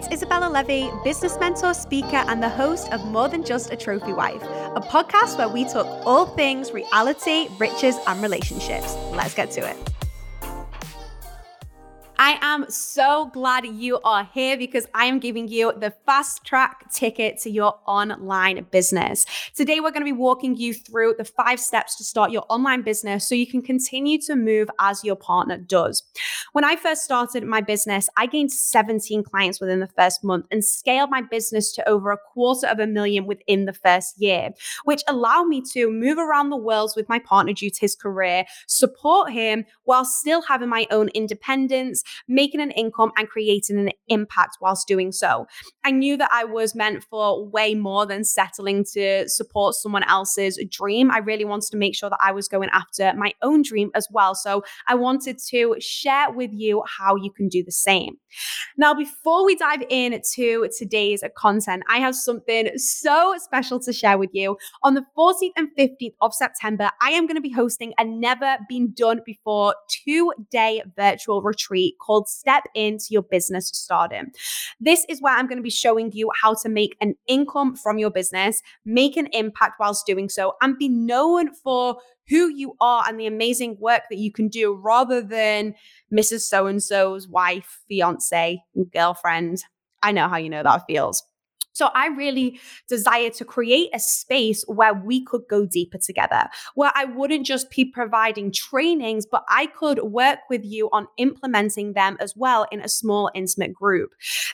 it's Izabella Levey, business mentor, speaker, and the host of More Than Just a Trophy Wife, a podcast where we talk all things reality, riches, and relationships. Let's get to it. I am so glad you are here because I am giving you the fast track ticket to your online business. Today, we're going to be walking you through the five steps to start your online business so you can continue to move as your partner does. When I first started my business, I gained 17 clients within the first month and scaled my business to over a quarter of a million within the first year, which allowed me to move around the world with my partner due to his career, support him while still having my own independence making an income and creating an impact whilst doing so. I knew that I was meant for way more than settling to support someone else's dream. I really wanted to make sure that I was going after my own dream as well. So I wanted to share with you how you can do the same. Now, before we dive into today's content, I have something so special to share with you. On the 14th and 15th of September, I am going to be hosting a never been done before two day virtual retreat called Step Into Your Business Stardom. This is where I'm going to be showing you how to make an income from your business, make an impact whilst doing so, and be known for who you are and the amazing work that you can do rather than Mrs. So and so's wife, fiance, girlfriend. I know how you know that feels. So I really desire to create a space where we could go deeper together, where I wouldn't just be providing trainings, but I could work with you on implementing them as well in a small, intimate group.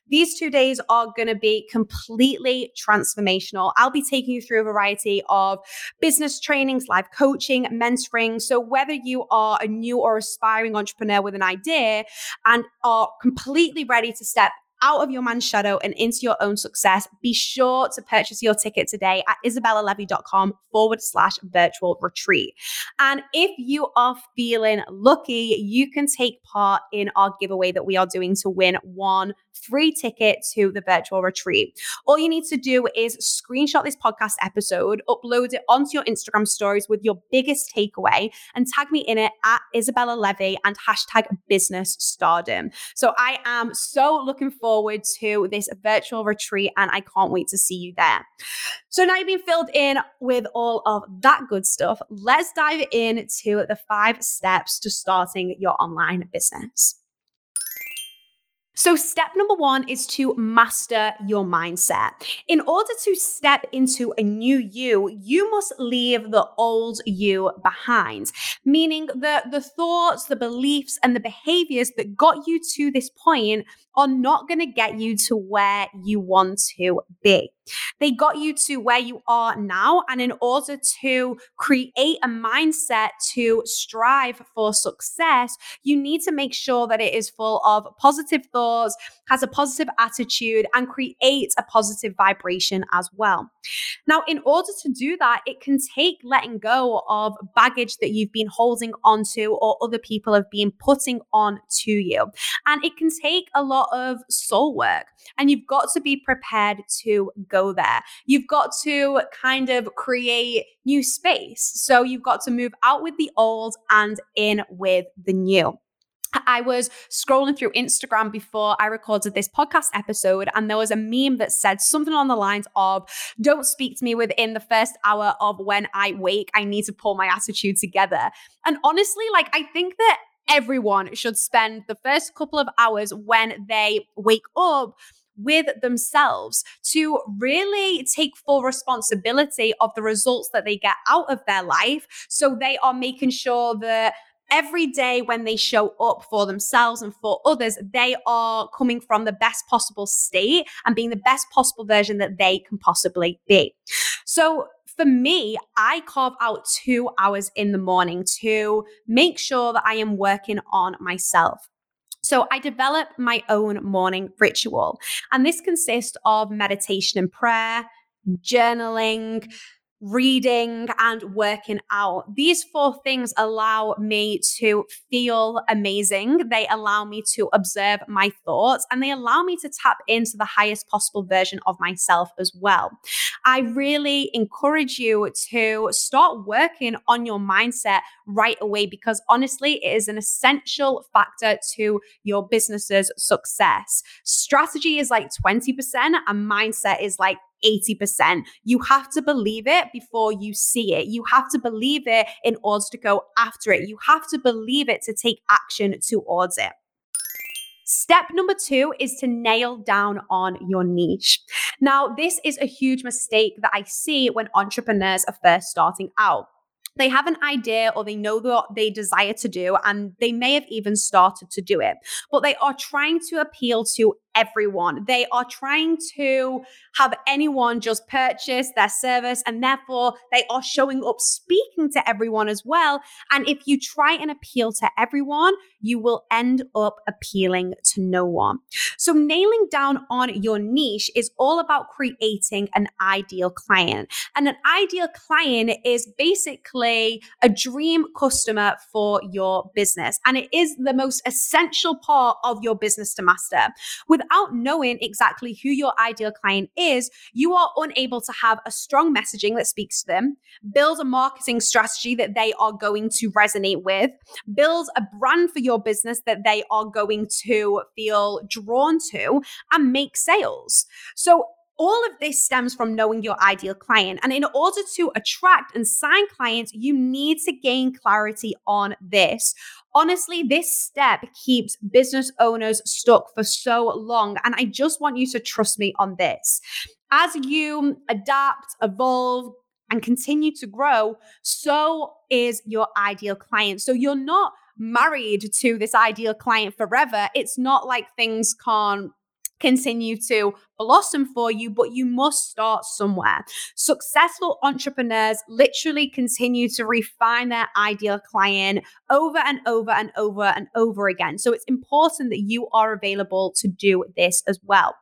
These two days are going to be completely transformational. I'll be taking you through a variety of business trainings, live coaching, mentoring. So whether you are a new or aspiring entrepreneur with an idea and are completely ready to step out of your man's shadow and into your own success, be sure to purchase your ticket today at izabellalevey.com forward slash virtual retreat. And if you are feeling lucky, you can take part in our giveaway that we are doing to win one free ticket to the virtual retreat. All you need to do is screenshot this podcast episode, upload it onto your Instagram stories with your biggest takeaway, and tag me in it at Izabella Levey and hashtag business stardom. So I am so looking forward to this virtual retreat and I can't wait to see you there. So now you've been filled in with all of that good stuff. Let's dive into the five steps to starting your online business. So, step number one is to master your mindset. In order to step into a new you, you must leave the old you behind, meaning that the thoughts, the beliefs, and the behaviors that got you to this point are not going to get you to where you want to be. They got you to where you are now. And in order to create a mindset to strive for success, you need to make sure that it is full of positive thoughts, has a positive attitude, and creates a positive vibration as well. Now, in order to do that, it can take letting go of baggage that you've been holding onto or other people have been putting on to you. And it can take a lot of soul work. And you've got to be prepared to go there. You've got to kind of create new space. So you've got to move out with the old and in with the new. I was scrolling through Instagram before I recorded this podcast episode, and there was a meme that said something on the lines of, Don't speak to me within the first hour of when I wake. I need to pull my attitude together. And honestly, like, I think that everyone should spend the first couple of hours when they wake up with themselves to really take full responsibility of the results that they get out of their life. So they are making sure that every day when they show up for themselves and for others, they are coming from the best possible state and being the best possible version that they can possibly be. So, for me, I carve out two hours in the morning to make sure that I am working on myself. So I develop my own morning ritual, and this consists of meditation and prayer, journaling, reading, and working out. These four things allow me to feel amazing. They allow me to observe my thoughts and they allow me to tap into the highest possible version of myself as well. I really encourage you to start working on your mindset right away because honestly, it is an essential factor to your business's success. Strategy is like 20% and mindset is like 80%. You have to believe it before you see it. You have to believe it in order to go after it. You have to believe it to take action towards it. Step number two is to nail down on your niche. Now, this is a huge mistake that I see when entrepreneurs are first starting out they have an idea or they know what they desire to do and they may have even started to do it but they are trying to appeal to everyone. They are trying to have anyone just purchase their service, and therefore they are showing up speaking to everyone as well. And if you try and appeal to everyone, you will end up appealing to no one. So, nailing down on your niche is all about creating an ideal client. And an ideal client is basically a dream customer for your business. And it is the most essential part of your business to master. With without knowing exactly who your ideal client is, you are unable to have a strong messaging that speaks to them, build a marketing strategy that they are going to resonate with, build a brand for your business that they are going to feel drawn to, and make sales. So, all of this stems from knowing your ideal client. And in order to attract and sign clients, you need to gain clarity on this. Honestly, this step keeps business owners stuck for so long. And I just want you to trust me on this. As you adapt, evolve, and continue to grow, so is your ideal client. So you're not married to this ideal client forever. It's not like things can't continue to blossom for you, but you must start somewhere. Successful entrepreneurs literally continue to refine their ideal client over and over and over and over again. So it's important that you are available to do this as well.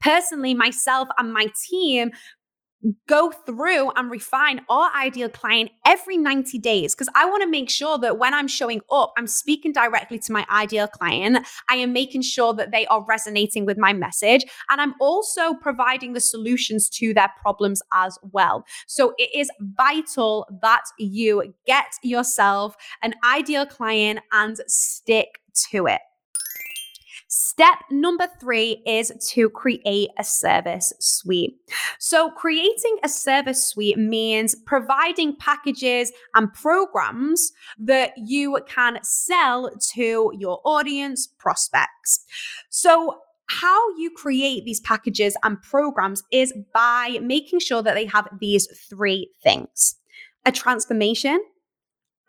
Personally, myself and my team go through and refine our ideal client every 90 days because I want to make sure that when I'm showing up, I'm speaking directly to my ideal client. I am making sure that they are resonating with my message. And I'm also providing the solutions to their problems as well. So it is vital that you get yourself an ideal client and stick to it. Step number three is to create a service suite. So, creating a service suite means providing packages and programs that you can sell to your audience prospects. So, how you create these packages and programs is by making sure that they have these three things a transformation,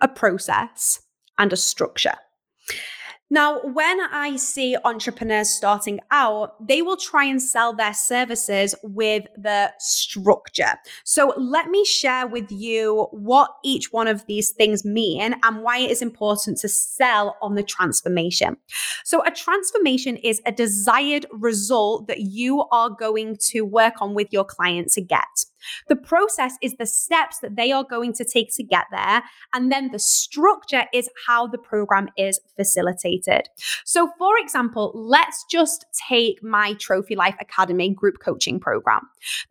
a process, and a structure. Now, when I see entrepreneurs starting out, they will try and sell their services with the structure. So, let me share with you what each one of these things mean and why it is important to sell on the transformation. So, a transformation is a desired result that you are going to work on with your client to get. The process is the steps that they are going to take to get there. And then the structure is how the program is facilitated. So, for example, let's just take my Trophy Life Academy group coaching program.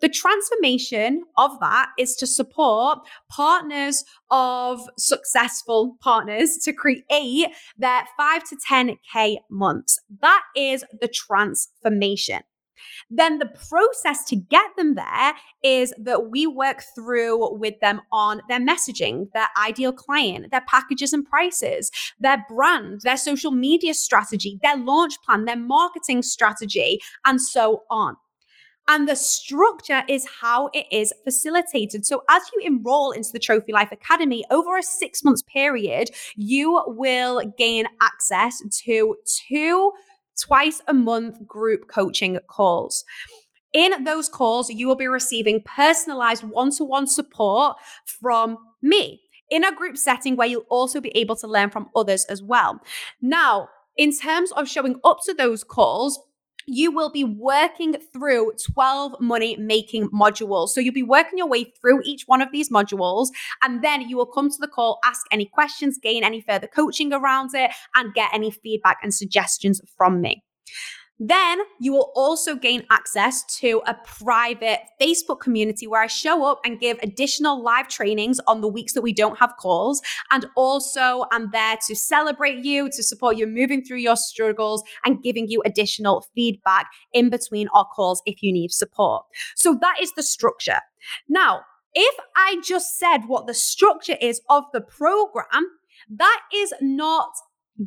The transformation of that is to support partners of successful partners to create their 5 to 10K months. That is the transformation then the process to get them there is that we work through with them on their messaging, their ideal client, their packages and prices, their brand, their social media strategy, their launch plan, their marketing strategy, and so on. And the structure is how it is facilitated. So, as you enroll into the Trophy Life Academy over a six months period, you will gain access to two twice a month group coaching calls. In those calls, you will be receiving personalized one to one support from me in a group setting where you'll also be able to learn from others as well. Now, in terms of showing up to those calls, you will be working through 12 money making modules. So you'll be working your way through each one of these modules, and then you will come to the call, ask any questions, gain any further coaching around it, and get any feedback and suggestions from me. Then you will also gain access to a private Facebook community where I show up and give additional live trainings on the weeks that we don't have calls. And also, I'm there to celebrate you, to support you moving through your struggles, and giving you additional feedback in between our calls if you need support. So that is the structure. Now, if I just said what the structure is of the program, that is not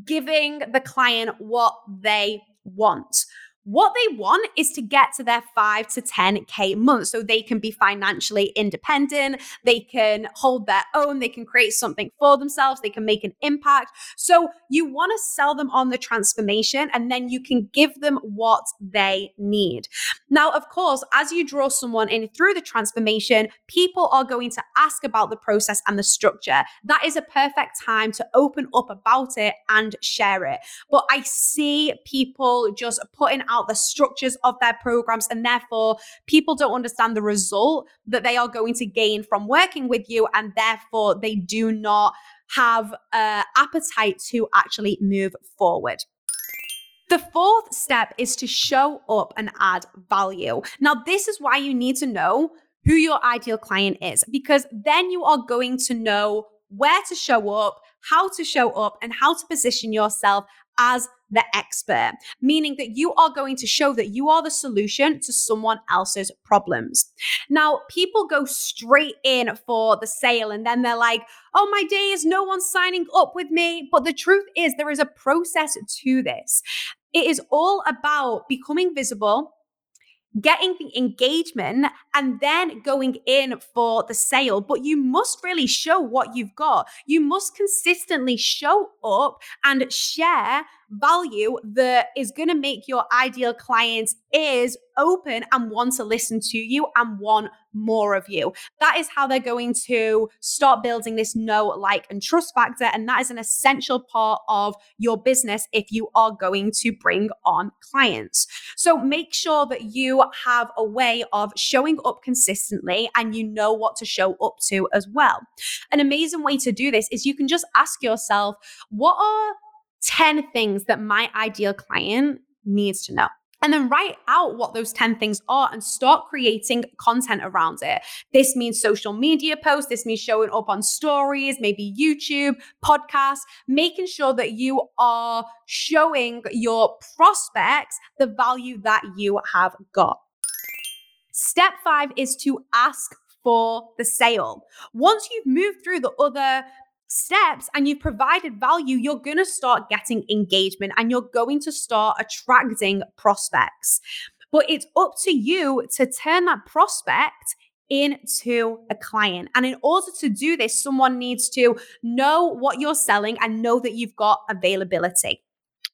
giving the client what they want. What they want is to get to their five to 10K month so they can be financially independent. They can hold their own. They can create something for themselves. They can make an impact. So you want to sell them on the transformation and then you can give them what they need. Now, of course, as you draw someone in through the transformation, people are going to ask about the process and the structure. That is a perfect time to open up about it and share it. But I see people just putting out the structures of their programs, and therefore people don't understand the result that they are going to gain from working with you, and therefore they do not have uh, appetite to actually move forward. The fourth step is to show up and add value. Now, this is why you need to know who your ideal client is, because then you are going to know where to show up, how to show up, and how to position yourself as the expert, meaning that you are going to show that you are the solution to someone else's problems. Now, people go straight in for the sale and then they're like, oh my days, no one's signing up with me. But the truth is, there is a process to this. It is all about becoming visible, getting the engagement and then going in for the sale. But you must really show what you've got. You must consistently show up and share value that is going to make your ideal clients ears open and want to listen to you and want more of you. That is how they're going to start building this know, like, and trust factor. And that is an essential part of your business if you are going to bring on clients. So make sure that you have a way of showing up consistently and you know what to show up to as well. An amazing way to do this is you can just ask yourself, what are 10 things that my ideal client needs to know. And then write out what those 10 things are and start creating content around it. This means social media posts. This means showing up on stories, maybe YouTube, podcasts, making sure that you are showing your prospects the value that you have got. Step five is to ask for the sale. Once you've moved through the other steps and you've provided value, you're going to start getting engagement and you're going to start attracting prospects. But it's up to you to turn that prospect into a client. And in order to do this, someone needs to know what you're selling and know that you've got availability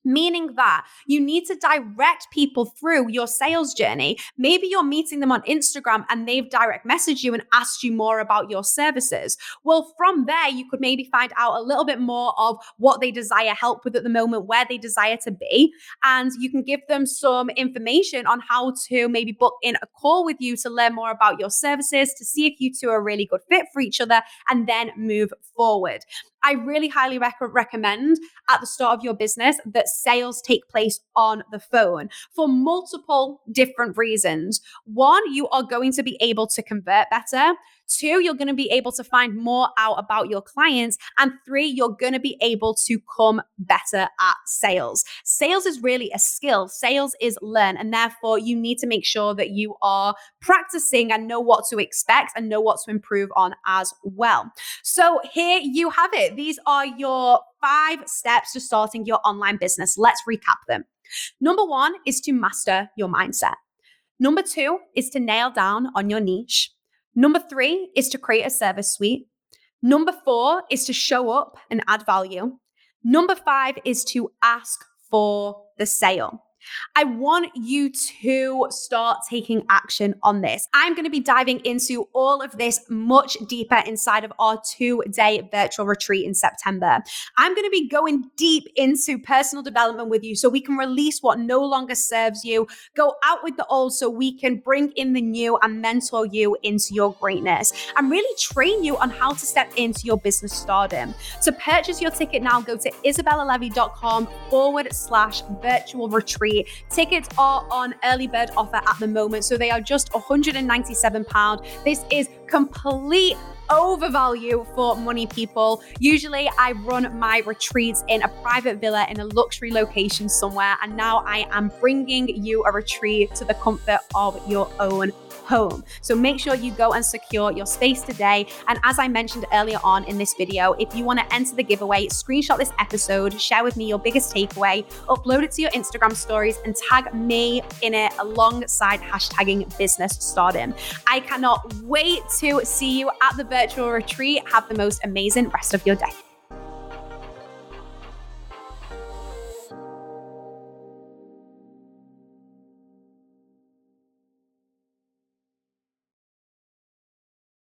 meaning that you need to direct people through your sales journey. Maybe you're meeting them on Instagram and they've direct messaged you and asked you more about your services. Well, from there, you could maybe find out a little bit more of what they desire help with at the moment, where they desire to be, and you can give them some information on how to maybe book in a call with you to learn more about your services, to see if you two are really good fit for each other, and then move forward. I really highly rec- recommend at the start of your business that sales take place on the phone for multiple different reasons. One, you are going to be able to convert better. Two, you're going to be able to find more out about your clients. And three, you're going to be able to come better at sales. Sales is really a skill, sales is learn. And therefore, you need to make sure that you are practicing and know what to expect and know what to improve on as well. So, here you have it. These are your five steps to starting your online business. Let's recap them. Number one is to master your mindset. Number two is to nail down on your niche. Number three is to create a service suite. Number four is to show up and add value. Number five is to ask for the sale. I want you to start taking action on this. I'm going to be diving into all of this much deeper inside of our two day virtual retreat in September. I'm going to be going deep into personal development with you so we can release what no longer serves you, go out with the old so we can bring in the new and mentor you into your greatness and really train you on how to step into your business stardom. To purchase your ticket now, go to izabellalevey.com forward slash virtual retreat. Tickets are on early bird offer at the moment, so they are just £197. This is complete overvalue for money people. Usually I run my retreats in a private villa in a luxury location somewhere, and now I am bringing you a retreat to the comfort of your own home. So make sure you go and secure your space today. And as I mentioned earlier on in this video, if you want to enter the giveaway, screenshot this episode, share with me your biggest takeaway, upload it to your Instagram stories, and tag me in it alongside hashtagging business stardom. I cannot wait to see you at the virtual retreat. Have the most amazing rest of your day.